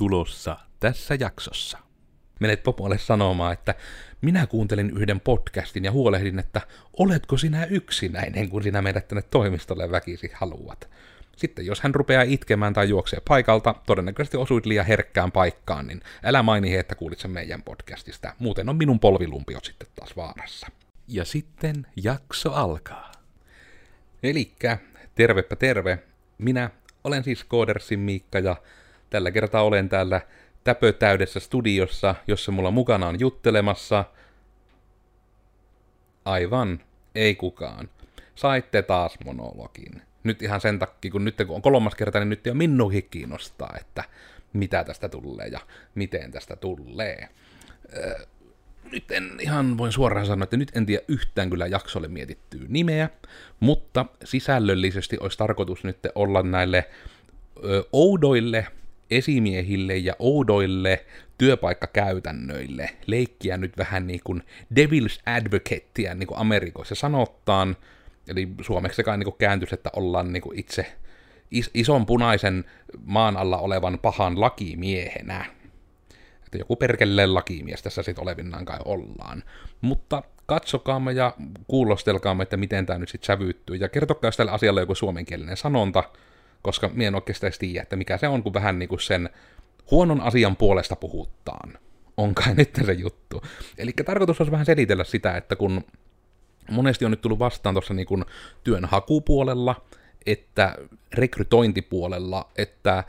tulossa tässä jaksossa. Menet Popolle sanomaan, että minä kuuntelin yhden podcastin ja huolehdin, että oletko sinä yksinäinen, kun sinä meidät tänne toimistolle väkisi haluat. Sitten jos hän rupeaa itkemään tai juoksee paikalta, todennäköisesti osuit liian herkkään paikkaan, niin älä maini, että kuulit sen meidän podcastista. Muuten on minun polvilumpiot sitten taas vaarassa. Ja sitten jakso alkaa. Elikkä, tervepä terve. Minä olen siis Koodersin Miikka ja tällä kertaa olen täällä täpötäydessä studiossa, jossa mulla mukana on juttelemassa. Aivan, ei kukaan. Saitte taas monologin. Nyt ihan sen takia, kun nyt kun on kolmas kerta, niin nyt jo minunkin kiinnostaa, että mitä tästä tulee ja miten tästä tulee. Öö, nyt en ihan voin suoraan sanoa, että nyt en tiedä yhtään kyllä jaksolle mietittyä nimeä, mutta sisällöllisesti olisi tarkoitus nyt olla näille oudoille esimiehille ja oudoille työpaikkakäytännöille leikkiä nyt vähän niin kuin devil's advocatea, niin kuin Amerikoissa sanotaan, eli suomeksi se kai niin kääntys, että ollaan niin kuin itse is- ison punaisen maan alla olevan pahan lakimiehenä. Että joku perkeleen lakimies tässä sitten olevinnaan kai ollaan. Mutta katsokaamme ja kuulostelkaamme, että miten tämä nyt sitten sävyyttyy. Ja kertokaa, jos tällä asialla joku suomenkielinen sanonta, koska minä en oikeastaan tiedä, että mikä se on, kun vähän niin kuin sen huonon asian puolesta puhutaan. On kai nyt se juttu. Eli tarkoitus olisi vähän selitellä sitä, että kun monesti on nyt tullut vastaan tuossa niin työnhakupuolella, että rekrytointipuolella, että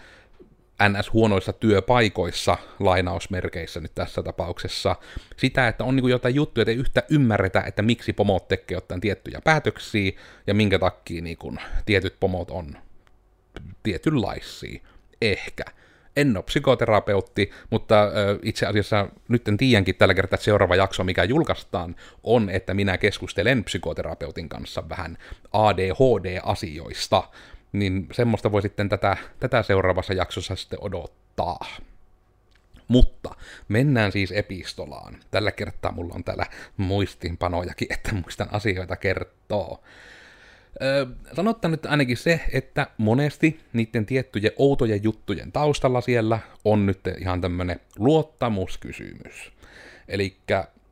NS-huonoissa työpaikoissa, lainausmerkeissä nyt tässä tapauksessa, sitä, että on niin kuin jotain juttuja, että ei yhtä ymmärretä, että miksi pomot tekee jotain tiettyjä päätöksiä, ja minkä takia niin kuin tietyt pomot on tietynlaisia. Ehkä. En ole psykoterapeutti, mutta ö, itse asiassa nyt en tiedänkin tällä kertaa, että seuraava jakso, mikä julkaistaan, on, että minä keskustelen psykoterapeutin kanssa vähän ADHD-asioista, niin semmoista voi sitten tätä, tätä seuraavassa jaksossa sitten odottaa. Mutta mennään siis epistolaan. Tällä kertaa mulla on täällä muistinpanojakin, että muistan asioita kertoo. Öö, sanottaa nyt ainakin se, että monesti niiden tiettyjen outojen juttujen taustalla siellä on nyt ihan tämmönen luottamuskysymys. Eli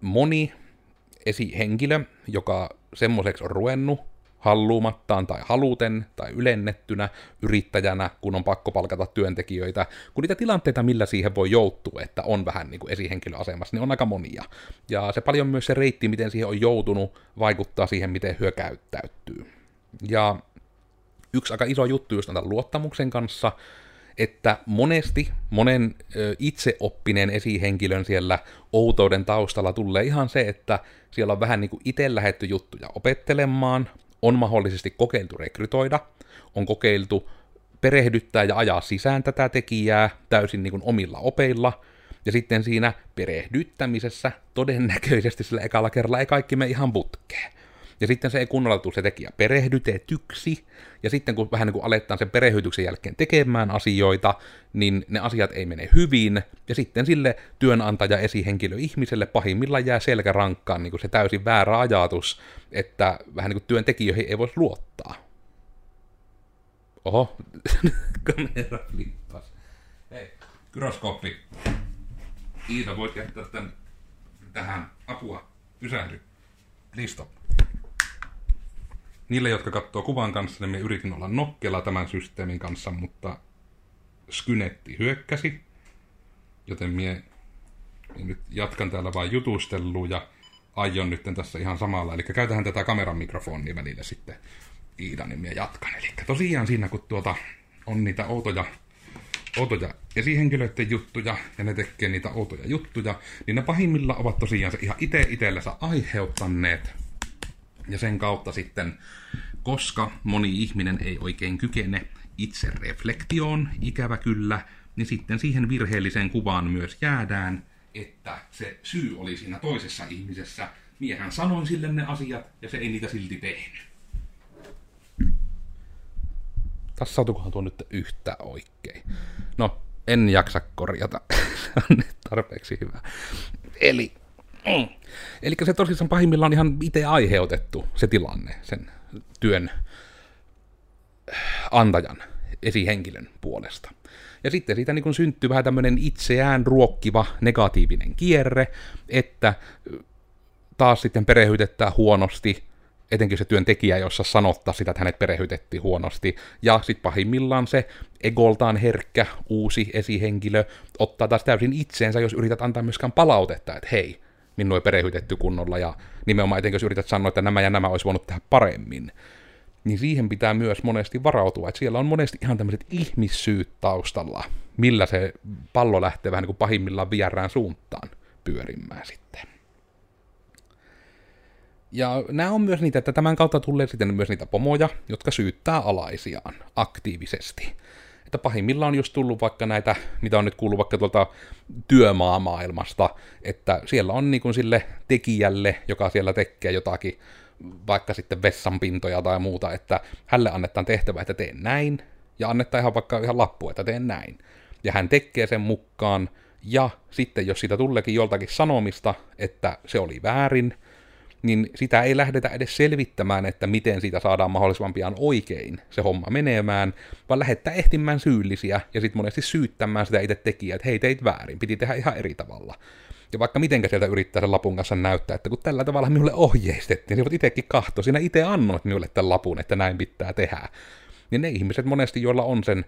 moni esihenkilö, joka semmoiseksi on ruvennut halluumattaan tai haluten tai ylennettynä yrittäjänä, kun on pakko palkata työntekijöitä, kun niitä tilanteita, millä siihen voi joutua, että on vähän niin kuin esihenkilöasemassa, niin on aika monia. Ja se paljon myös se reitti, miten siihen on joutunut, vaikuttaa siihen, miten hyö käyttäytyy. Ja yksi aika iso juttu just tämän luottamuksen kanssa, että monesti monen itseoppineen esihenkilön siellä outouden taustalla tulee ihan se, että siellä on vähän niin kuin itse lähetty juttuja opettelemaan, on mahdollisesti kokeiltu rekrytoida, on kokeiltu perehdyttää ja ajaa sisään tätä tekijää täysin niin kuin omilla opeilla, ja sitten siinä perehdyttämisessä todennäköisesti sillä ekalla kerralla ei kaikki me ihan putkeen. Ja sitten se ei kunnolla tule se tekijä perehdytetyksi, ja sitten kun vähän niin kuin aletaan sen perehdytyksen jälkeen tekemään asioita, niin ne asiat ei mene hyvin, ja sitten sille työnantaja esihenkilö ihmiselle pahimmillaan jää selkärankkaan niin kuin se täysin väärä ajatus, että vähän niin kuin työntekijöihin ei voisi luottaa. Oho, kamera flippas. Hei, gyroskooppi. Iida, voit jättää tämän tähän apua. Pysähdy. Stop. Niille, jotka katsoo kuvan kanssa, niin me yritin olla nokkela tämän systeemin kanssa, mutta Skynetti hyökkäsi. Joten mie, mie nyt jatkan täällä vain jutustelua ja aion nyt tässä ihan samalla. Eli käytähän tätä kameran mikrofonia välillä sitten Iida, niin mie jatkan. Eli tosiaan siinä, kun tuota on niitä outoja, outoja esihenkilöiden juttuja ja ne tekee niitä outoja juttuja, niin ne pahimmilla ovat tosiaan se ihan itse itsellensä aiheuttaneet ja sen kautta sitten, koska moni ihminen ei oikein kykene itse reflektioon, ikävä kyllä, niin sitten siihen virheelliseen kuvaan myös jäädään, että se syy oli siinä toisessa ihmisessä. Miehän sanoi sille ne asiat, ja se ei niitä silti tehnyt. Tässä saatukohan tuo nyt yhtä oikein. No, en jaksa korjata. on nyt tarpeeksi hyvä. Eli Mm. Eli se tosissaan pahimmillaan ihan itse aiheutettu se tilanne sen työn antajan esihenkilön puolesta. Ja sitten siitä niin syntyy vähän tämmöinen itseään ruokkiva negatiivinen kierre, että taas sitten perehytetään huonosti, etenkin se työntekijä, jossa sanottaa sitä, että hänet perehytettiin huonosti, ja sitten pahimmillaan se egoltaan herkkä uusi esihenkilö ottaa taas täysin itseensä, jos yrität antaa myöskään palautetta, että hei, ei perehytetty kunnolla, ja nimenomaan etenkin jos yrität sanoa, että nämä ja nämä olisi voinut tehdä paremmin, niin siihen pitää myös monesti varautua, että siellä on monesti ihan tämmöiset ihmissyyt taustalla, millä se pallo lähtee vähän niin kuin pahimmillaan vierään suuntaan pyörimään sitten. Ja nämä on myös niitä, että tämän kautta tulee sitten myös niitä pomoja, jotka syyttää alaisiaan aktiivisesti. Että pahimmillaan on just tullut vaikka näitä, mitä on nyt kuullut vaikka tuolta työmaamaailmasta, että siellä on niin kuin sille tekijälle, joka siellä tekee jotakin, vaikka sitten vessanpintoja tai muuta, että hälle annetaan tehtävä, että teen näin, ja annetaan ihan vaikka ihan lappu, että teen näin. Ja hän tekee sen mukaan, ja sitten jos siitä tuleekin joltakin sanomista, että se oli väärin, niin sitä ei lähdetä edes selvittämään, että miten siitä saadaan mahdollisimman pian oikein se homma menemään, vaan lähettää ehtimään syyllisiä ja sitten monesti syyttämään sitä itse tekijää, että hei teit väärin, piti tehdä ihan eri tavalla. Ja vaikka mitenkä sieltä yrittää sen lapun kanssa näyttää, että kun tällä tavalla minulle ohjeistettiin, niin itsekin kahto, siinä itse annoit minulle tämän lapun, että näin pitää tehdä. Niin ne ihmiset monesti, joilla on sen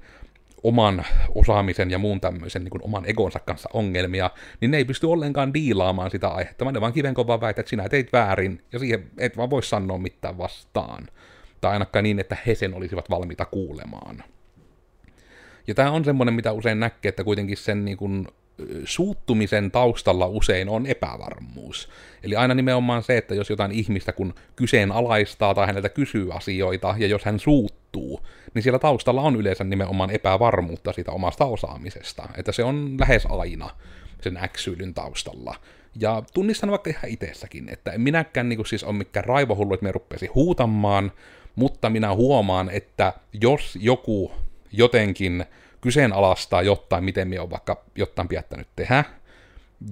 oman osaamisen ja muun tämmöisen niin kuin oman egonsa kanssa ongelmia, niin ne ei pysty ollenkaan diilaamaan sitä aihetta, vaan ne vaan kivenkovaa väitä, että sinä teit väärin, ja siihen et vaan voi sanoa mitään vastaan. Tai ainakaan niin, että he sen olisivat valmiita kuulemaan. Ja tämä on semmoinen, mitä usein näkee, että kuitenkin sen niin kuin, suuttumisen taustalla usein on epävarmuus. Eli aina nimenomaan se, että jos jotain ihmistä kun kyseenalaistaa tai häneltä kysyy asioita, ja jos hän suuttuu, niin siellä taustalla on yleensä nimenomaan epävarmuutta siitä omasta osaamisesta. Että se on lähes aina sen äksyilyn taustalla. Ja tunnistan vaikka ihan itsessäkin, että en minäkään niin siis ole mikään raivohullu, että me rupesi huutamaan, mutta minä huomaan, että jos joku jotenkin kyseenalaistaa jotain, miten minä olen vaikka jotain piättänyt tehdä,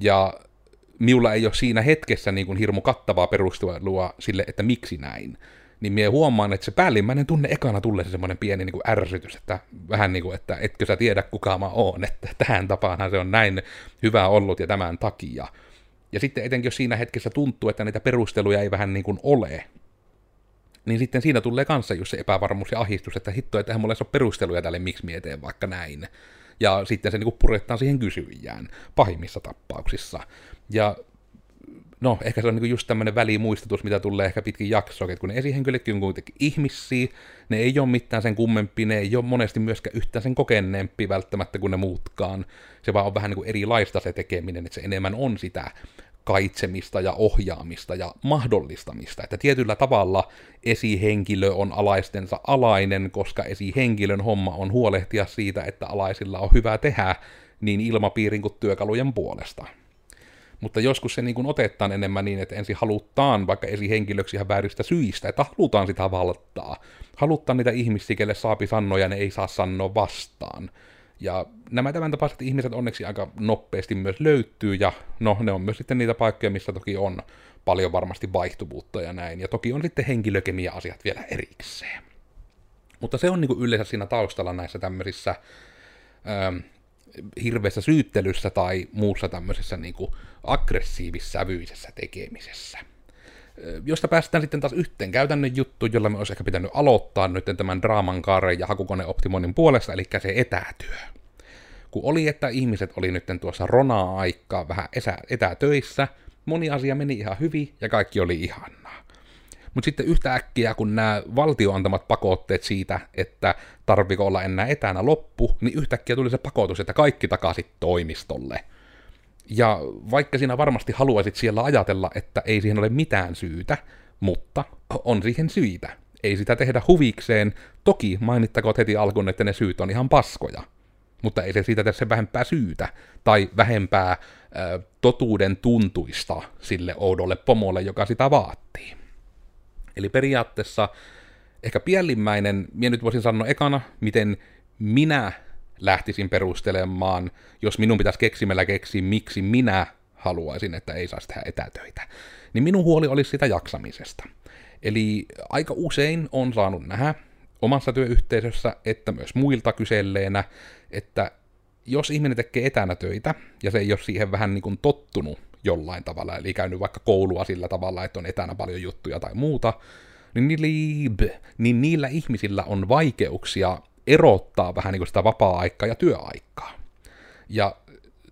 ja minulla ei ole siinä hetkessä niin kuin hirmu kattavaa perustelua sille, että miksi näin, niin minä huomaan, että se päällimmäinen tunne ekana tulee se semmoinen pieni niin kuin ärsytys, että vähän niin kuin, että etkö sä tiedä kuka mä oon, että tähän tapaanhan se on näin hyvä ollut ja tämän takia. Ja sitten etenkin jos siinä hetkessä tuntuu, että niitä perusteluja ei vähän niin kuin ole, niin sitten siinä tulee kanssa just se epävarmuus ja ahdistus, että hitto, että eihän mulla ole perusteluja tälle, miksi mieteen vaikka näin. Ja sitten se niin purettaa siihen kysyjään pahimmissa tapauksissa. Ja no, ehkä se on niin just tämmöinen välimuistutus, mitä tulee ehkä pitkin jaksoa, että kun ne esihenkilötkin on kuitenkin ihmisiä, ne ei ole mitään sen kummempi, ne ei ole monesti myöskään yhtään sen kokeneempi välttämättä kuin ne muutkaan. Se vaan on vähän niin kuin erilaista se tekeminen, että se enemmän on sitä kaitsemista ja ohjaamista ja mahdollistamista. Että tietyllä tavalla esihenkilö on alaistensa alainen, koska esihenkilön homma on huolehtia siitä, että alaisilla on hyvä tehdä niin ilmapiirin kuin työkalujen puolesta. Mutta joskus se niin kuin otetaan enemmän niin, että ensin halutaan vaikka esihenkilöksi ihan vääristä syistä, että halutaan sitä valtaa. Halutaan niitä ihmisiä, kelle saapi sanoja, ne ei saa sanoa vastaan. Ja nämä tämän tapaiset ihmiset onneksi aika nopeasti myös löytyy, ja no, ne on myös sitten niitä paikkoja, missä toki on paljon varmasti vaihtuvuutta ja näin, ja toki on sitten henkilökemia-asiat vielä erikseen. Mutta se on niin kuin yleensä siinä taustalla näissä tämmöisissä ähm, hirveässä syyttelyssä tai muussa tämmöisessä niin kuin aggressiivissävyisessä tekemisessä. Josta päästään sitten taas yhteen käytännön juttu, jolla me olisi ehkä pitänyt aloittaa nyt tämän draaman kaaren ja hakukoneoptimoinnin puolesta, eli se etätyö. Kun oli, että ihmiset oli nyt tuossa ronaa-aikaa vähän etätöissä, moni asia meni ihan hyvin ja kaikki oli ihanaa. Mutta sitten yhtäkkiä, kun nämä valtio antamat pakotteet siitä, että tarviko olla enää etänä loppu, niin yhtäkkiä tuli se pakotus, että kaikki takaisin toimistolle. Ja vaikka sinä varmasti haluaisit siellä ajatella, että ei siihen ole mitään syytä, mutta on siihen syitä. Ei sitä tehdä huvikseen. Toki mainittakoon heti alkuun, että ne syyt on ihan paskoja. Mutta ei se siitä se vähempää syytä tai vähempää äh, totuuden tuntuista sille oudolle pomolle, joka sitä vaatii. Eli periaatteessa ehkä pienlimmäinen, minä nyt voisin sanoa ekana, miten minä lähtisin perustelemaan, jos minun pitäisi keksimällä keksiä, miksi minä haluaisin, että ei saisi tehdä etätöitä. Niin minun huoli olisi sitä jaksamisesta. Eli aika usein on saanut nähdä omassa työyhteisössä, että myös muilta kyselleenä, että jos ihminen tekee etänä töitä, ja se ei ole siihen vähän niin kuin tottunut jollain tavalla, eli käynyt vaikka koulua sillä tavalla, että on etänä paljon juttuja tai muuta, niin, niin niillä ihmisillä on vaikeuksia erottaa vähän niin kuin sitä vapaa-aikaa ja työaikaa. Ja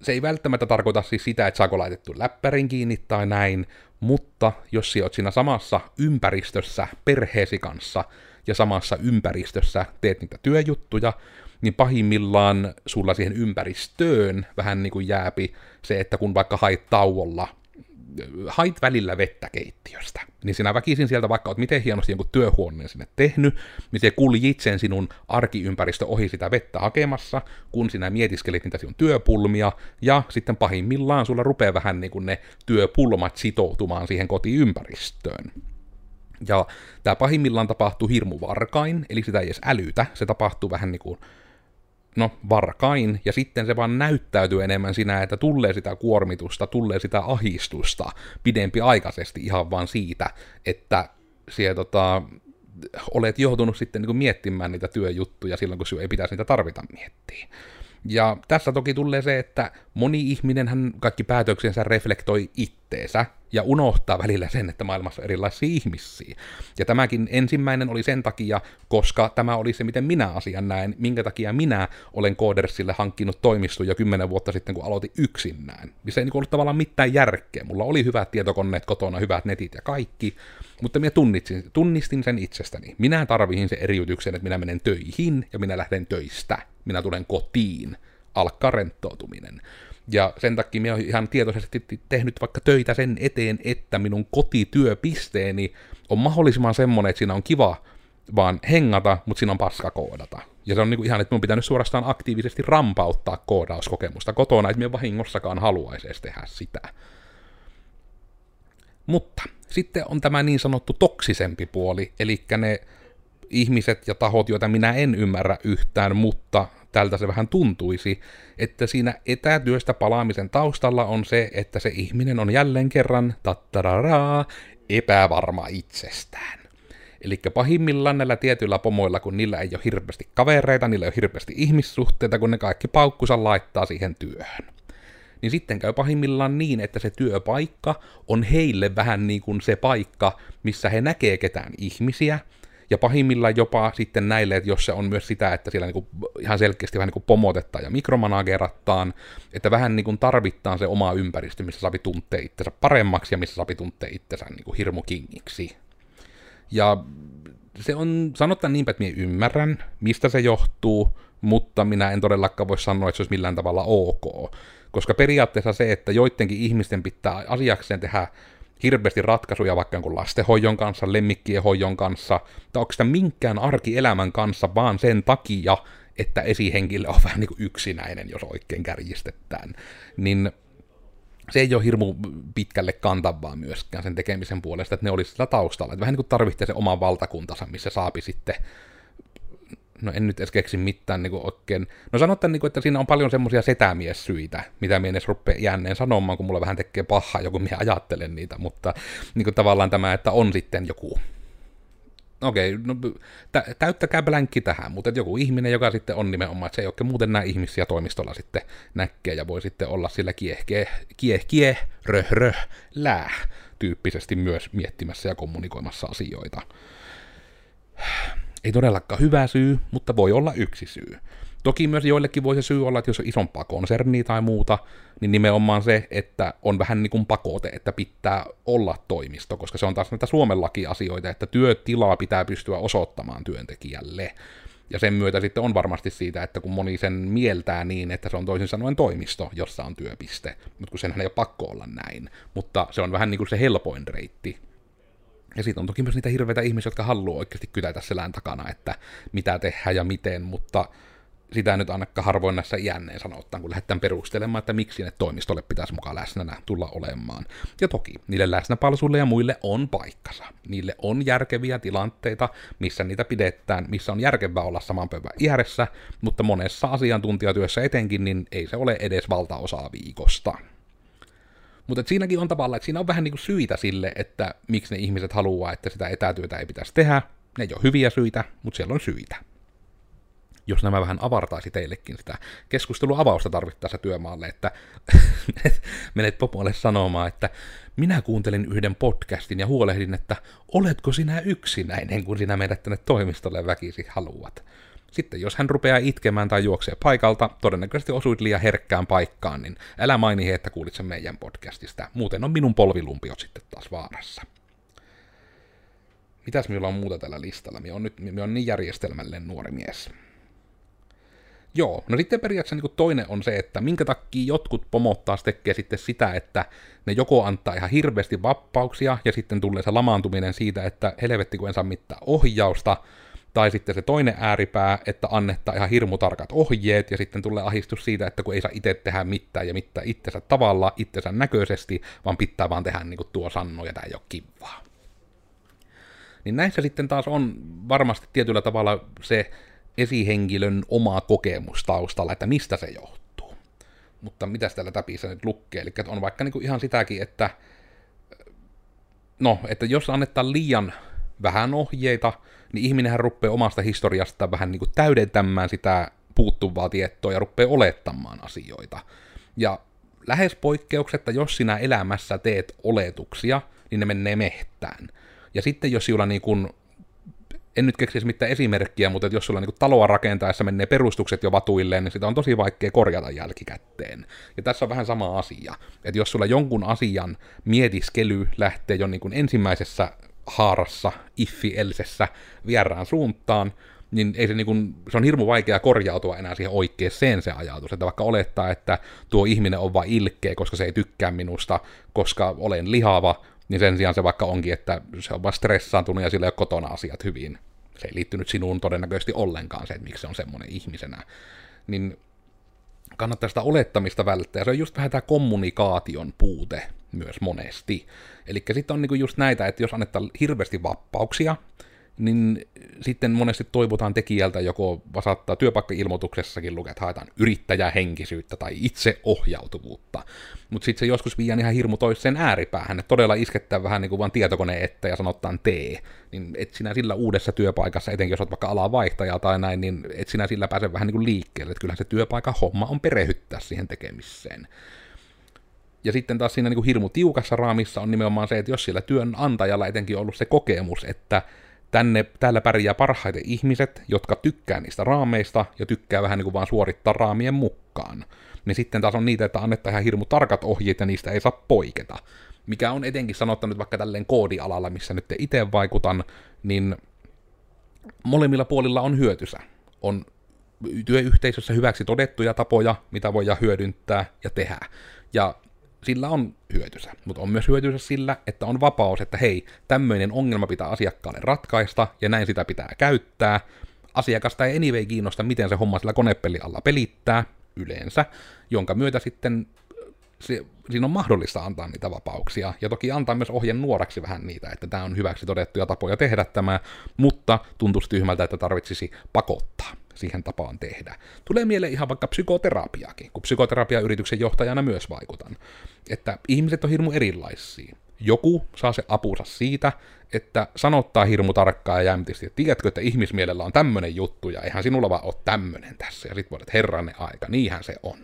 se ei välttämättä tarkoita siis sitä, että saako laitettu läppärin kiinni tai näin, mutta jos sinä olet siinä samassa ympäristössä perheesi kanssa ja samassa ympäristössä teet niitä työjuttuja, niin pahimmillaan sulla siihen ympäristöön vähän niin kuin jääpi se, että kun vaikka hait tauolla hait välillä vettä keittiöstä, niin sinä väkisin sieltä, vaikka olet miten hienosti jonkun työhuoneen sinne tehnyt, niin se kuljit sen sinun arkiympäristö ohi sitä vettä hakemassa, kun sinä mietiskelit niitä sinun työpulmia, ja sitten pahimmillaan sulla rupeaa vähän niin kuin ne työpulmat sitoutumaan siihen kotiympäristöön. Ja tämä pahimmillaan tapahtuu hirmu varkain, eli sitä ei edes älytä, se tapahtuu vähän niin kuin no varkain, ja sitten se vaan näyttäytyy enemmän sinä, että tulee sitä kuormitusta, tulee sitä ahistusta pidempi aikaisesti ihan vaan siitä, että siellä tota, olet joutunut sitten niin miettimään niitä työjuttuja silloin, kun sinun ei pitäisi niitä tarvita miettiä. Ja tässä toki tulee se, että moni ihminen hän kaikki päätöksensä reflektoi itteensä ja unohtaa välillä sen, että maailmassa on erilaisia ihmisiä. Ja tämäkin ensimmäinen oli sen takia, koska tämä oli se, miten minä asian näen, minkä takia minä olen Codersille hankkinut toimisto jo kymmenen vuotta sitten, kun aloitin yksinään. Ja se ei niin ollut tavallaan mitään järkeä. Mulla oli hyvät tietokoneet kotona, hyvät netit ja kaikki, mutta minä tunnistin, tunnistin sen itsestäni. Minä tarvihin sen eriytyksen, että minä menen töihin ja minä lähden töistä. Minä tulen kotiin. Alkaa rentoutuminen. Ja sen takia minä olen ihan tietoisesti tehnyt vaikka töitä sen eteen, että minun kotityöpisteeni on mahdollisimman semmoinen, että siinä on kiva vaan hengata, mutta siinä on paska koodata. Ja se on niinku ihan, että minun pitänyt suorastaan aktiivisesti rampauttaa koodauskokemusta kotona, että minä vahingossakaan haluaisi edes tehdä sitä. Mutta sitten on tämä niin sanottu toksisempi puoli, eli ne ihmiset ja tahot, joita minä en ymmärrä yhtään, mutta tältä se vähän tuntuisi, että siinä etätyöstä palaamisen taustalla on se, että se ihminen on jälleen kerran tattararaa, epävarma itsestään. Eli pahimmillaan näillä tietyillä pomoilla, kun niillä ei ole hirveästi kavereita, niillä ei ole hirveästi ihmissuhteita, kun ne kaikki paukkusa laittaa siihen työhön. Niin sitten käy pahimmillaan niin, että se työpaikka on heille vähän niin kuin se paikka, missä he näkee ketään ihmisiä, ja pahimmillaan jopa sitten näille, että jos se on myös sitä, että siellä niinku ihan selkeästi vähän niinku pomotetaan ja mikromanagerattaan, että vähän niinku tarvittaan se oma ympäristö, missä saapi tuntee itsensä paremmaksi ja missä saapi tuntee itsensä niinku hirmu kingiksi. Ja se on, sanotaan niinpä, että minä ymmärrän, mistä se johtuu, mutta minä en todellakaan voi sanoa, että se olisi millään tavalla ok. Koska periaatteessa se, että joidenkin ihmisten pitää asiakseen tehdä hirveästi ratkaisuja vaikka jonkun lastenhoidon kanssa, lemmikkien hoidon kanssa, tai onko sitä minkään arkielämän kanssa vaan sen takia, että esihenkilö on vähän niin kuin yksinäinen, jos oikein kärjistetään, niin se ei ole hirmu pitkälle kantavaa myöskään sen tekemisen puolesta, että ne olisi sillä taustalla. Että vähän niin kuin tarvitsee se oma valtakuntansa, missä saapi sitten no en nyt edes keksi mitään niin oikein. No sanotaan, niin kuin, että siinä on paljon semmoisia setämiessyitä, mitä minä edes rupeaa jänneen sanomaan, kun mulla vähän tekee pahaa joku, minä ajattelen niitä, mutta niin kuin tavallaan tämä, että on sitten joku okei, okay, no, tä, täyttäkää blänkki tähän, mutta joku ihminen, joka sitten on nimenomaan, että se ei oikein muuten näe ihmisiä toimistolla sitten näkee ja voi sitten olla sillä kiehkie, kiehkie, röh, röh, lää tyyppisesti myös miettimässä ja kommunikoimassa asioita. Ei todellakaan hyvä syy, mutta voi olla yksi syy. Toki myös joillekin voi se syy olla, että jos on isompaa konsernia tai muuta, niin nimenomaan se, että on vähän niin kuin pakote, että pitää olla toimisto, koska se on taas näitä Suomen lakiasioita, että työtilaa pitää pystyä osoittamaan työntekijälle. Ja sen myötä sitten on varmasti siitä, että kun moni sen mieltää niin, että se on toisin sanoen toimisto, jossa on työpiste, mutta kun senhän ei ole pakko olla näin. Mutta se on vähän niin kuin se helpoin reitti ja sitten on toki myös niitä hirveitä ihmisiä, jotka haluaa oikeasti kytätä selän takana, että mitä tehdään ja miten, mutta sitä nyt ainakaan harvoin näissä iänneen sanotaan, kun lähdetään perustelemaan, että miksi ne toimistolle pitäisi mukaan läsnänä tulla olemaan. Ja toki, niille läsnäpalsuille ja muille on paikkansa. Niille on järkeviä tilanteita, missä niitä pidetään, missä on järkevää olla saman pöydän iäressä, mutta monessa asiantuntijatyössä etenkin, niin ei se ole edes valtaosaa viikosta. Mutta siinäkin on tavallaan, että siinä on vähän niin kuin syitä sille, että miksi ne ihmiset haluaa, että sitä etätyötä ei pitäisi tehdä. Ne ei ole hyviä syitä, mutta siellä on syitä. jos nämä vähän avartaisi teillekin sitä keskusteluavausta tarvittaessa työmaalle, että menet pomolle sanomaan, että minä kuuntelin yhden podcastin ja huolehdin, että oletko sinä yksinäinen, kun sinä menet tänne toimistolle väkisi haluat. Sitten jos hän rupeaa itkemään tai juoksee paikalta, todennäköisesti osuit liian herkkään paikkaan, niin älä maini, että kuulit sen meidän podcastista. Muuten on minun polvilumpiot sitten taas vaarassa. Mitäs minulla on muuta tällä listalla? Minä on nyt minä on niin järjestelmällinen nuori mies. Joo, no sitten periaatteessa niin toinen on se, että minkä takia jotkut pomot taas tekee sitten sitä, että ne joko antaa ihan hirveästi vappauksia, ja sitten tulee se lamaantuminen siitä, että helvetti kun en saa mitään ohjausta, tai sitten se toinen ääripää, että annettaa ihan hirmutarkat ohjeet, ja sitten tulee ahistus siitä, että kun ei saa itse tehdä mitään ja mitään itsensä tavalla, itsensä näköisesti, vaan pitää vaan tehdä niin kuin tuo sanoo, ja tämä ei ole kivaa. Niin näissä sitten taas on varmasti tietyllä tavalla se esihenkilön oma kokemus taustalla, että mistä se johtuu. Mutta mitä täällä täpissä nyt lukee? Eli on vaikka niin kuin ihan sitäkin, että no, että jos annetaan liian vähän ohjeita, niin ihminenhän rupeaa omasta historiasta vähän niin kuin täydentämään sitä puuttuvaa tietoa ja rupeaa olettamaan asioita. Ja lähes poikkeuksetta, jos sinä elämässä teet oletuksia, niin ne menee mehtään. Ja sitten jos sinulla niin kuin en nyt keksisi mitään esimerkkiä, mutta jos sulla niin taloa rakentaessa menee perustukset jo vatuilleen, niin sitä on tosi vaikea korjata jälkikäteen. Ja tässä on vähän sama asia. Että jos sulla jonkun asian mietiskely lähtee jo niin kuin ensimmäisessä haarassa, iffi-elsessä vierään suuntaan, niin ei se, niin kuin, se on hirmu vaikea korjautua enää siihen oikeeseen se ajatus. Että vaikka olettaa, että tuo ihminen on vain ilkeä, koska se ei tykkää minusta, koska olen lihava, niin sen sijaan se vaikka onkin, että se on vaan stressaantunut ja sillä ei ole kotona asiat hyvin. Se ei liittynyt sinuun todennäköisesti ollenkaan se, että miksi se on semmoinen ihmisenä. Niin kannattaa sitä olettamista välttää. Se on just vähän tämä kommunikaation puute myös monesti. Eli sitten on niinku just näitä, että jos annetaan hirveästi vappauksia, niin sitten monesti toivotaan tekijältä joko saattaa työpaikka-ilmoituksessakin lukea, että haetaan yrittäjähenkisyyttä tai itseohjautuvuutta. Mutta sitten se joskus viiän ihan hirmu toiseen ääripäähän, että todella iskettää vähän niin kuin vaan tietokone että ja sanotaan tee. Niin et sinä sillä uudessa työpaikassa, etenkin jos olet vaikka alavaihtaja tai näin, niin et sinä sillä pääse vähän niin kuin liikkeelle. Että kyllähän se työpaikan homma on perehyttää siihen tekemiseen. Ja sitten taas siinä niin kuin hirmu tiukassa raamissa on nimenomaan se, että jos sillä työnantajalla etenkin on ollut se kokemus, että tänne, täällä pärjää parhaiten ihmiset, jotka tykkää niistä raameista ja tykkää vähän niin kuin vaan suorittaa raamien mukaan. Niin sitten taas on niitä, että annetaan ihan hirmu tarkat ohjeet ja niistä ei saa poiketa. Mikä on etenkin sanottanut vaikka tälleen koodialalla, missä nyt itse vaikutan, niin molemmilla puolilla on hyötysä. On työyhteisössä hyväksi todettuja tapoja, mitä voidaan hyödyntää ja tehdä. Ja sillä on hyötysä, mutta on myös hyötysä sillä, että on vapaus, että hei, tämmöinen ongelma pitää asiakkaalle ratkaista, ja näin sitä pitää käyttää. Asiakasta ei anyway kiinnosta, miten se homma sillä konepeli alla pelittää, yleensä, jonka myötä sitten siinä on mahdollista antaa niitä vapauksia, ja toki antaa myös ohjen nuoraksi vähän niitä, että tämä on hyväksi todettuja tapoja tehdä tämä, mutta tuntuisi tyhmältä, että tarvitsisi pakottaa siihen tapaan tehdä. Tulee mieleen ihan vaikka psykoterapiakin, kun psykoterapiayrityksen johtajana myös vaikutan. Että ihmiset on hirmu erilaisia. Joku saa se apunsa siitä, että sanottaa hirmu tarkkaan ja jämtisti, että tiedätkö, että ihmismielellä on tämmöinen juttu, ja eihän sinulla vaan ole tämmöinen tässä, ja sit voit, että herranne aika, niinhän se on.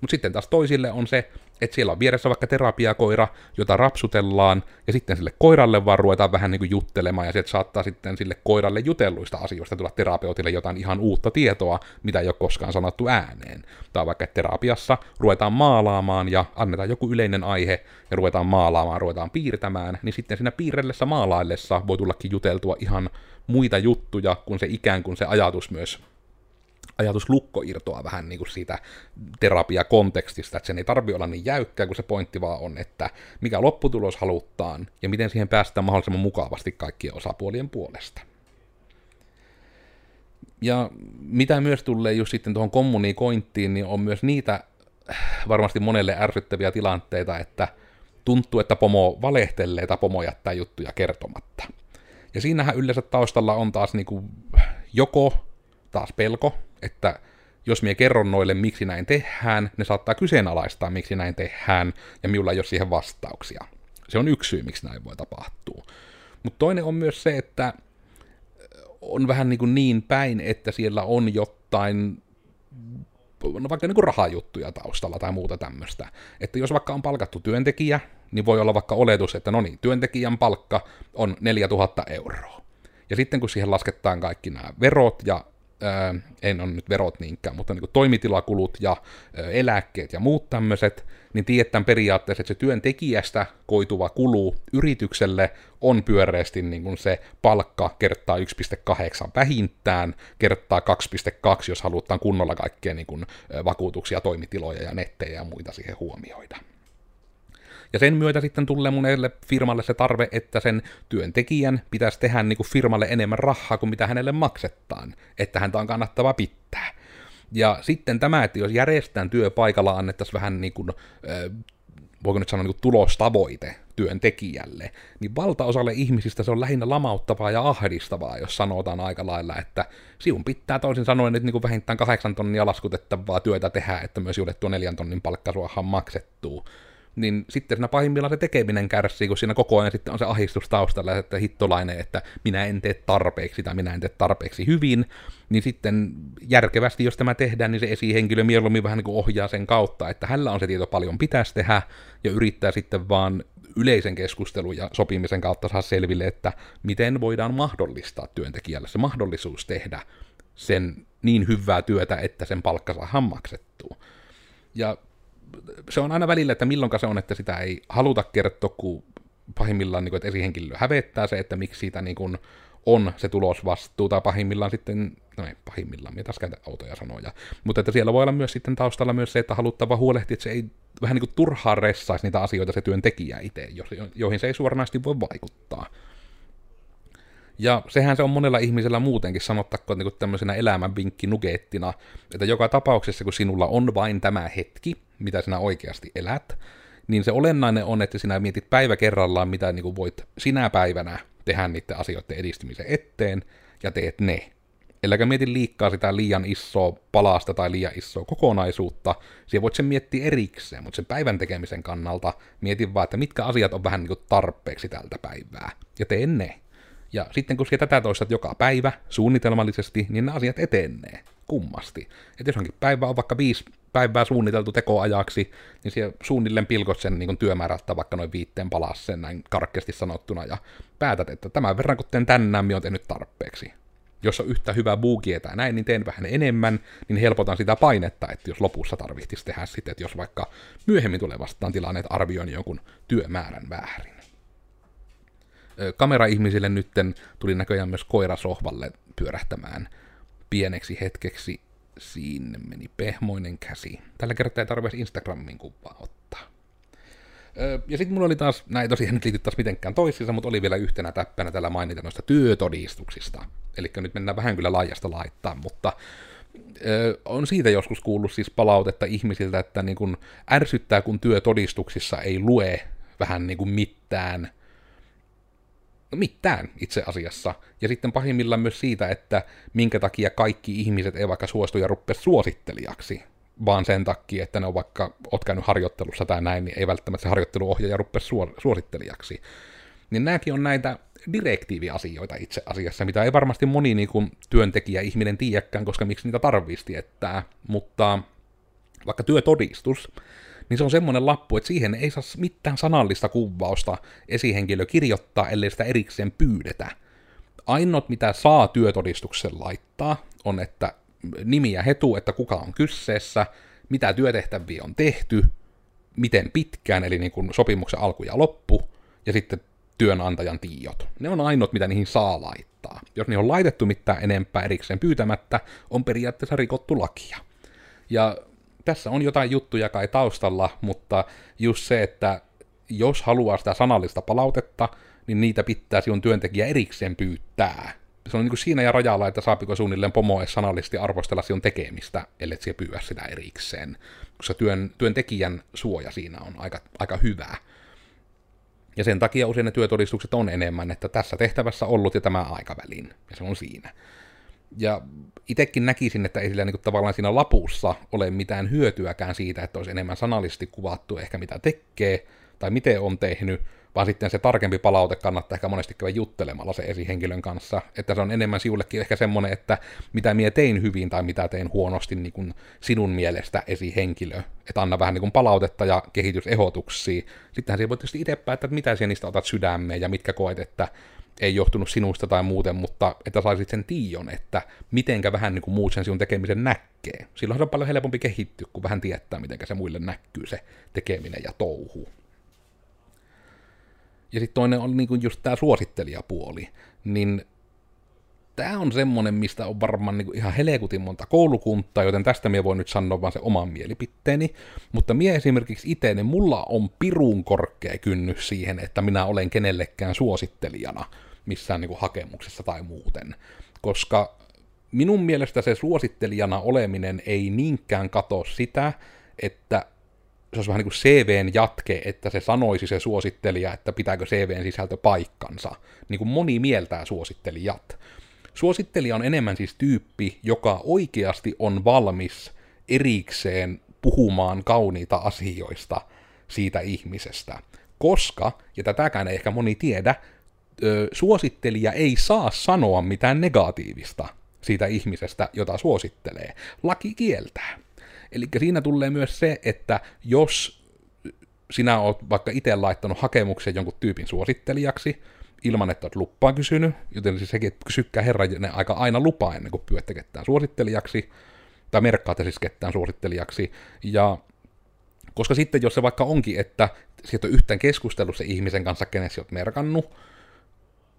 Mutta sitten taas toisille on se, että siellä on vieressä vaikka terapiakoira, jota rapsutellaan, ja sitten sille koiralle vaan ruvetaan vähän niin kuin juttelemaan, ja sieltä saattaa sitten sille koiralle jutelluista asioista tulla terapeutille jotain ihan uutta tietoa, mitä ei ole koskaan sanottu ääneen. Tai vaikka terapiassa ruvetaan maalaamaan ja annetaan joku yleinen aihe, ja ruvetaan maalaamaan, ruvetaan piirtämään, niin sitten siinä piirrellessä maalaillessa voi tullakin juteltua ihan muita juttuja, kun se ikään kuin se ajatus myös ajatuslukko irtoaa vähän niin kuin siitä terapiakontekstista, että sen ei tarvi olla niin jäykkää, kun se pointti vaan on, että mikä lopputulos haluttaan ja miten siihen päästään mahdollisimman mukavasti kaikkien osapuolien puolesta. Ja mitä myös tulee just sitten tuohon kommunikointiin, niin on myös niitä varmasti monelle ärsyttäviä tilanteita, että tuntuu, että pomo valehtelee tai pomo jättää juttuja kertomatta. Ja siinähän yleensä taustalla on taas niinku joko taas pelko, että jos minä kerron noille, miksi näin tehdään, ne saattaa kyseenalaistaa, miksi näin tehdään, ja minulla ei ole siihen vastauksia. Se on yksi syy, miksi näin voi tapahtua. Mutta toinen on myös se, että on vähän niin, kuin niin päin, että siellä on jo jotain no vaikka niin kuin rahajuttuja taustalla tai muuta tämmöistä. Että jos vaikka on palkattu työntekijä, niin voi olla vaikka oletus, että no niin, työntekijän palkka on 4000 euroa. Ja sitten kun siihen lasketaan kaikki nämä verot ja en on nyt verot niinkään, mutta niin toimitilakulut ja eläkkeet ja muut tämmöiset, niin tiedetään periaatteessa, että se työntekijästä koituva kulu yritykselle on pyöreästi niin kuin se palkka kertaa 1,8 vähintään, kertaa 2,2, jos halutaan kunnolla kaikkea niin kuin vakuutuksia, toimitiloja ja nettejä ja muita siihen huomioida. Ja sen myötä sitten tulee monelle firmalle se tarve, että sen työntekijän pitäisi tehdä niin kuin firmalle enemmän rahaa kuin mitä hänelle maksettaan, että häntä on kannattava pitää. Ja sitten tämä, että jos järjestetään työpaikalla annettaisiin vähän niin kuin, voiko nyt sanoa niin kuin tulostavoite työntekijälle, niin valtaosalle ihmisistä se on lähinnä lamauttavaa ja ahdistavaa, jos sanotaan aika lailla, että siun pitää toisin sanoen nyt niin kuin vähintään kahdeksan tonnia laskutettavaa työtä tehdä, että myös juuri tuo neljän tonnin palkka maksettuu niin sitten siinä pahimmillaan se tekeminen kärsii, kun siinä koko ajan sitten on se ahdistus taustalla, että hittolainen, että minä en tee tarpeeksi tai minä en tee tarpeeksi hyvin, niin sitten järkevästi, jos tämä tehdään, niin se esihenkilö mieluummin vähän niin kuin ohjaa sen kautta, että hänellä on se tieto paljon pitäisi tehdä, ja yrittää sitten vaan yleisen keskustelun ja sopimisen kautta saa selville, että miten voidaan mahdollistaa työntekijälle se mahdollisuus tehdä sen niin hyvää työtä, että sen palkka saa maksettua. Ja se on aina välillä, että milloin se on, että sitä ei haluta kertoa, kun pahimmillaan, niin kuin, että esihenkilö hävettää se, että miksi siitä niin kuin, on se tulosvastuu, tai pahimmillaan sitten, no ei pahimmillaan, mitä taas autoja sanoja, mutta että siellä voi olla myös sitten taustalla myös se, että haluttava huolehtia, että se ei vähän niin kuin turhaan ressaisi niitä asioita se työntekijä itse, joihin se ei suoranaisesti voi vaikuttaa. Ja sehän se on monella ihmisellä muutenkin sanottakoon niin tämmöisenä elämän nugettina, että joka tapauksessa, kun sinulla on vain tämä hetki, mitä sinä oikeasti elät, niin se olennainen on, että sinä mietit päivä kerrallaan, mitä niin kuin voit sinä päivänä tehdä niiden asioiden edistymisen eteen, ja teet ne. Eläkä mieti liikkaa sitä liian isoa palasta tai liian isoa kokonaisuutta, siihen voit sen miettiä erikseen, mutta sen päivän tekemisen kannalta mietin vaan, että mitkä asiat on vähän niin kuin tarpeeksi tältä päivää, ja tee ne. Ja sitten kun tätä toistat joka päivä suunnitelmallisesti, niin ne asiat etenee kummasti. Että jos onkin päivä on vaikka viisi päivää suunniteltu tekoajaksi, niin siellä suunnilleen pilkot sen niin työmäärältä vaikka noin viitteen palas sen näin karkeasti sanottuna, ja päätät, että tämän verran kun teen tänään, minä olen tehnyt tarpeeksi. Jos on yhtä hyvä buuki tai näin, niin teen vähän enemmän, niin helpotan sitä painetta, että jos lopussa tarvitsisi tehdä sitten, että jos vaikka myöhemmin tulee vastaan tilanne, että arvioin jonkun työmäärän väärin kameraihmisille nytten tuli näköjään myös koira sohvalle pyörähtämään pieneksi hetkeksi. Siinä meni pehmoinen käsi. Tällä kertaa ei tarvitse Instagramin kuvaa ottaa. Ja sitten mulla oli taas, näin tosiaan nyt liity taas mitenkään toisiinsa, mutta oli vielä yhtenä täppänä tällä mainita noista työtodistuksista. Eli nyt mennään vähän kyllä laajasta laittaa, mutta on siitä joskus kuullut siis palautetta ihmisiltä, että niin kun ärsyttää, kun työtodistuksissa ei lue vähän niin kuin mitään – mitään itse asiassa. Ja sitten pahimmillaan myös siitä, että minkä takia kaikki ihmiset ei vaikka suostu ja ruppe suosittelijaksi, vaan sen takia, että ne on vaikka, oot käynyt harjoittelussa tai näin, niin ei välttämättä se harjoitteluohjaaja ruppe suosittelijaksi. Niin nämäkin on näitä direktiiviasioita itse asiassa, mitä ei varmasti moni niin kuin, työntekijä ihminen tiedäkään, koska miksi niitä tarvitsisi tietää, mutta vaikka työtodistus, niin se on semmoinen lappu, että siihen ei saa mitään sanallista kuvausta esihenkilö kirjoittaa, ellei sitä erikseen pyydetä. Ainoat, mitä saa työtodistuksen laittaa, on, että nimi ja hetu, että kuka on kysseessä, mitä työtehtäviä on tehty, miten pitkään, eli niin kuin sopimuksen alku ja loppu, ja sitten työnantajan tiiot. Ne on ainoat, mitä niihin saa laittaa. Jos niihin on laitettu mitään enempää erikseen pyytämättä, on periaatteessa rikottu lakia. Ja tässä on jotain juttuja kai taustalla, mutta just se, että jos haluaa sitä sanallista palautetta, niin niitä pitää sinun työntekijä erikseen pyytää. Se on niin kuin siinä ja rajalla, että saapiko suunnilleen pomo edes sanallisesti arvostella sinun tekemistä, ellei se pyydä sitä erikseen. Koska työn, työntekijän suoja siinä on aika, aika hyvä. Ja sen takia usein ne työtodistukset on enemmän, että tässä tehtävässä ollut ja tämä aikavälin, ja se on siinä. Ja itsekin näkisin, että ei sillä niin kuin, tavallaan siinä lapussa ole mitään hyötyäkään siitä, että olisi enemmän sanallisesti kuvattu ehkä mitä tekee tai miten on tehnyt, vaan sitten se tarkempi palaute kannattaa ehkä monesti käydä juttelemalla se esihenkilön kanssa, että se on enemmän siullekin ehkä semmoinen, että mitä mie tein hyvin tai mitä tein huonosti niin kuin sinun mielestä esihenkilö, että anna vähän niin kuin palautetta ja kehitysehdotuksia. Sittenhän se voi tietysti itse päättää, että mitä sinä niistä otat sydämeen ja mitkä koet, että ei johtunut sinusta tai muuten, mutta että saisit sen tiion, että mitenkä vähän niin kuin muut sen sinun tekemisen näkee. Silloin se on paljon helpompi kehittyä, kun vähän tietää, miten se muille näkyy se tekeminen ja touhu. Ja sitten toinen on niin kuin just tämä suosittelijapuoli, niin tämä on semmonen, mistä on varmaan niin ihan helekutin monta koulukuntaa, joten tästä minä voin nyt sanoa vaan se oman mielipiteeni. Mutta mie esimerkiksi itse, niin mulla on pirun korkea kynnys siihen, että minä olen kenellekään suosittelijana missään niin hakemuksessa tai muuten. Koska minun mielestä se suosittelijana oleminen ei niinkään kato sitä, että se olisi vähän niin kuin CVn jatke, että se sanoisi se suosittelija, että pitääkö CVn sisältö paikkansa. Niin kuin moni mieltää suosittelijat. Suosittelija on enemmän siis tyyppi, joka oikeasti on valmis erikseen puhumaan kauniita asioista siitä ihmisestä. Koska, ja tätäkään ei ehkä moni tiedä, suosittelija ei saa sanoa mitään negatiivista siitä ihmisestä, jota suosittelee. Laki kieltää. Eli siinä tulee myös se, että jos sinä oot vaikka itse laittanut hakemuksen jonkun tyypin suosittelijaksi, ilman että olet lupaa kysynyt, joten siis sekin, että kysykkää herran aika aina lupaa ennen kuin pyötte ketään suosittelijaksi, tai merkkaatte siis ketään suosittelijaksi, ja koska sitten jos se vaikka onkin, että sieltä on yhtään keskustellut se ihmisen kanssa, kenessä olet merkannut,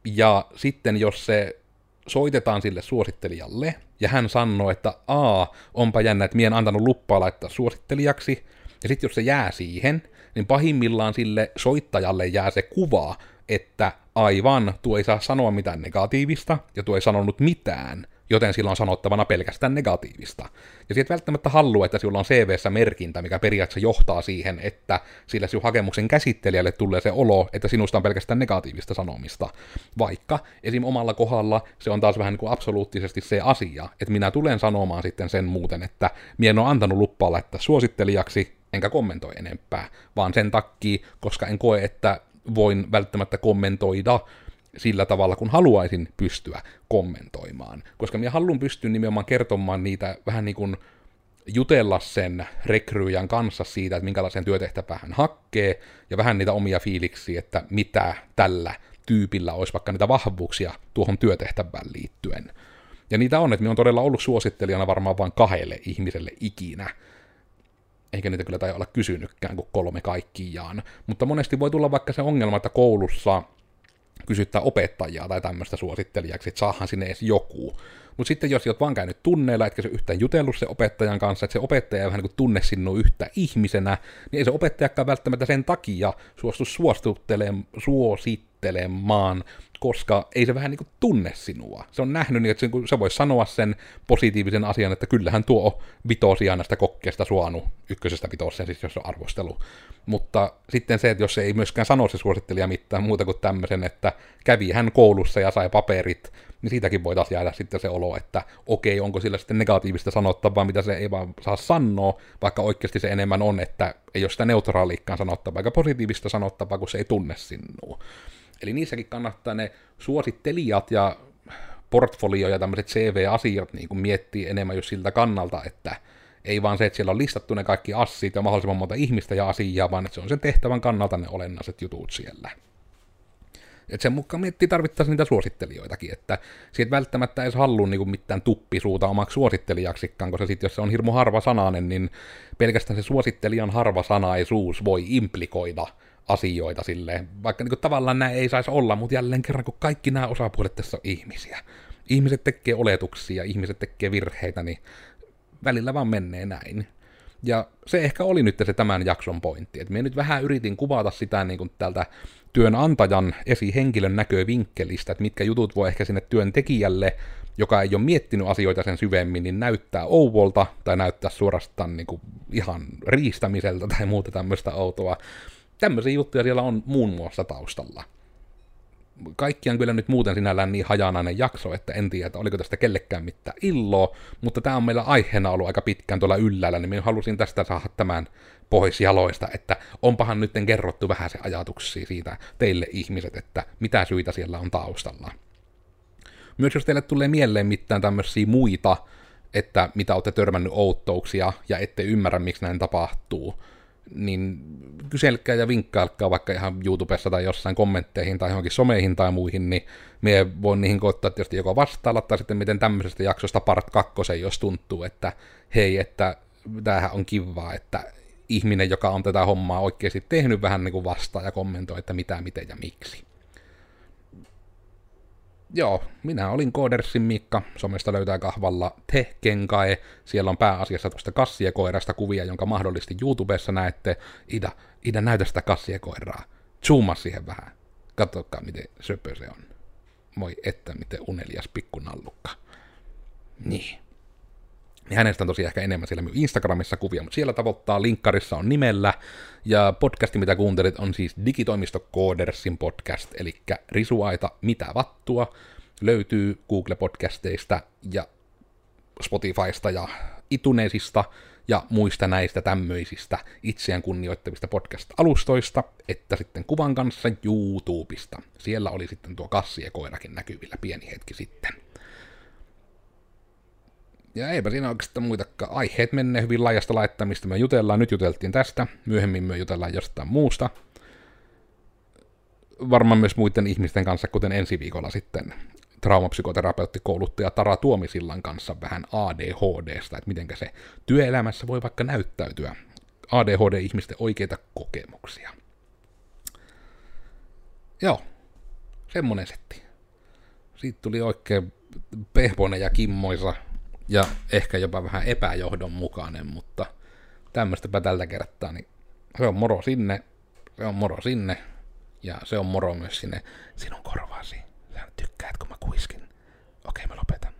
ja sitten jos se soitetaan sille suosittelijalle, ja hän sanoo, että a, onpa jännä, että mien en antanut luppaa laittaa suosittelijaksi, ja sitten jos se jää siihen, niin pahimmillaan sille soittajalle jää se kuva, että aivan, tuo ei saa sanoa mitään negatiivista, ja tuo ei sanonut mitään, joten sillä on sanottavana pelkästään negatiivista. Ja sitten välttämättä haluaa, että sinulla on CVssä merkintä, mikä periaatteessa johtaa siihen, että sillä sinun hakemuksen käsittelijälle tulee se olo, että sinusta on pelkästään negatiivista sanomista. Vaikka esim. omalla kohdalla se on taas vähän niin kuin absoluuttisesti se asia, että minä tulen sanomaan sitten sen muuten, että minä en ole antanut luppaa laittaa suosittelijaksi, enkä kommentoi enempää, vaan sen takia, koska en koe, että voin välttämättä kommentoida sillä tavalla, kun haluaisin pystyä kommentoimaan. Koska minä haluan pystyä nimenomaan kertomaan niitä vähän niin kuin jutella sen rekryyjän kanssa siitä, että minkälaisen työtehtävän hän hakkee, ja vähän niitä omia fiiliksiä, että mitä tällä tyypillä olisi vaikka niitä vahvuuksia tuohon työtehtävään liittyen. Ja niitä on, että minä on todella ollut suosittelijana varmaan vain kahdelle ihmiselle ikinä, eikä niitä kyllä tai olla kysynytkään kuin kolme kaikkiaan. Mutta monesti voi tulla vaikka se ongelma, että koulussa kysyttää opettajaa tai tämmöistä suosittelijaksi, että saahan sinne edes joku. Mutta sitten jos olet vaan käynyt tunneilla, etkä se yhtään jutellut se opettajan kanssa, että se opettaja ei vähän niin kuin tunne sinua yhtä ihmisenä, niin ei se opettajakaan välttämättä sen takia suostu suosittelemaan koska ei se vähän niin kuin tunne sinua. Se on nähnyt, niin että se, voi sanoa sen positiivisen asian, että kyllähän tuo vitosia näistä kokkeesta suonut ykkösestä vitoseen, siis jos on arvostelu. Mutta sitten se, että jos ei myöskään sano se suosittelija mitään muuta kuin tämmöisen, että kävi hän koulussa ja sai paperit, niin siitäkin voi taas jäädä sitten se olo, että okei, onko sillä sitten negatiivista sanottavaa, mitä se ei vaan saa sanoa, vaikka oikeasti se enemmän on, että ei ole sitä neutraaliikkaan sanottavaa, eikä positiivista sanottavaa, kun se ei tunne sinua. Eli niissäkin kannattaa ne suosittelijat ja portfolio ja tämmöiset CV-asiat niin kuin miettiä enemmän just siltä kannalta, että ei vaan se, että siellä on listattu ne kaikki assit ja mahdollisimman monta ihmistä ja asiaa, vaan että se on sen tehtävän kannalta ne olennaiset jutut siellä. Et sen mukaan miettii tarvittaisiin niitä suosittelijoitakin, että siitä välttämättä ei halua niinku mitään tuppisuuta omaksi suosittelijaksikaan, koska sitten jos se on hirmu harva sananen, niin pelkästään se suosittelijan harva sanaisuus voi implikoida asioita silleen, vaikka niin tavallaan näin ei saisi olla, mutta jälleen kerran, kun kaikki nämä osapuolet tässä on ihmisiä. Ihmiset tekee oletuksia, ihmiset tekee virheitä, niin välillä vaan menee näin. Ja se ehkä oli nyt se tämän jakson pointti, että minä nyt vähän yritin kuvata sitä niin kuin tältä työnantajan esihenkilön näkövinkkelistä, että mitkä jutut voi ehkä sinne työntekijälle, joka ei ole miettinyt asioita sen syvemmin, niin näyttää ouvolta tai näyttää suorastaan niin kuin ihan riistämiseltä tai muuta tämmöistä outoa tämmöisiä juttuja siellä on muun muassa taustalla. kaikki on kyllä nyt muuten sinällään niin hajanainen jakso, että en tiedä, että oliko tästä kellekään mitään illoa, mutta tämä on meillä aiheena ollut aika pitkään tuolla yllällä, niin minä halusin tästä saada tämän pois jaloista, että onpahan nyt kerrottu vähän se ajatuksia siitä teille ihmiset, että mitä syitä siellä on taustalla. Myös jos teille tulee mieleen mitään tämmöisiä muita, että mitä olette törmännyt outtouksia ja ette ymmärrä, miksi näin tapahtuu, niin kyselkää ja vinkkailkaa vaikka ihan YouTubessa tai jossain kommentteihin tai johonkin someihin tai muihin, niin me voin niihin koittaa tietysti joko vastailla tai sitten miten tämmöisestä jaksosta part kakkosen, jos tuntuu, että hei, että tämähän on kivaa, että ihminen, joka on tätä hommaa oikeasti tehnyt vähän niin kuin vastaa ja kommentoi, että mitä, miten ja miksi. Joo, minä olin Koodersin Mikka, somesta löytää kahvalla Te Kenkae, siellä on pääasiassa tuosta kassiekoirasta kuvia, jonka mahdollisesti YouTubessa näette. Ida, Ida näytä sitä kassiekoiraa. Zooma siihen vähän. Katsokaa, miten söpö se on. Moi, että miten unelias pikkunallukka. Niin. Niin hänestä on tosiaan ehkä enemmän siellä Instagramissa kuvia, mutta siellä tavoittaa, linkkarissa on nimellä, ja podcasti, mitä kuuntelit, on siis Digitoimisto Koodersin podcast, eli Risuaita Mitä Vattua, löytyy Google-podcasteista ja Spotifysta ja itunesista ja muista näistä tämmöisistä itseään kunnioittavista podcast-alustoista, että sitten kuvan kanssa YouTubesta. Siellä oli sitten tuo kassi ja koirakin näkyvillä pieni hetki sitten. Ja eipä siinä oikeastaan muitakaan. Aiheet menee hyvin laajasta laittamista. Me jutellaan, nyt juteltiin tästä, myöhemmin me jutellaan jostain muusta. Varmaan myös muiden ihmisten kanssa, kuten ensi viikolla sitten traumapsykoterapeuttikouluttaja Tara Tuomisillan kanssa vähän ADHDsta, että miten se työelämässä voi vaikka näyttäytyä. ADHD-ihmisten oikeita kokemuksia. Joo, semmonen setti. Siitä tuli oikein pehponen ja kimmoisa ja ehkä jopa vähän epäjohdonmukainen, mutta tämmöistäpä tällä kertaa, niin se on moro sinne, se on moro sinne, ja se on moro myös sinne sinun korvaasi. Sä tykkäät, kun mä kuiskin. Okei, mä lopetan.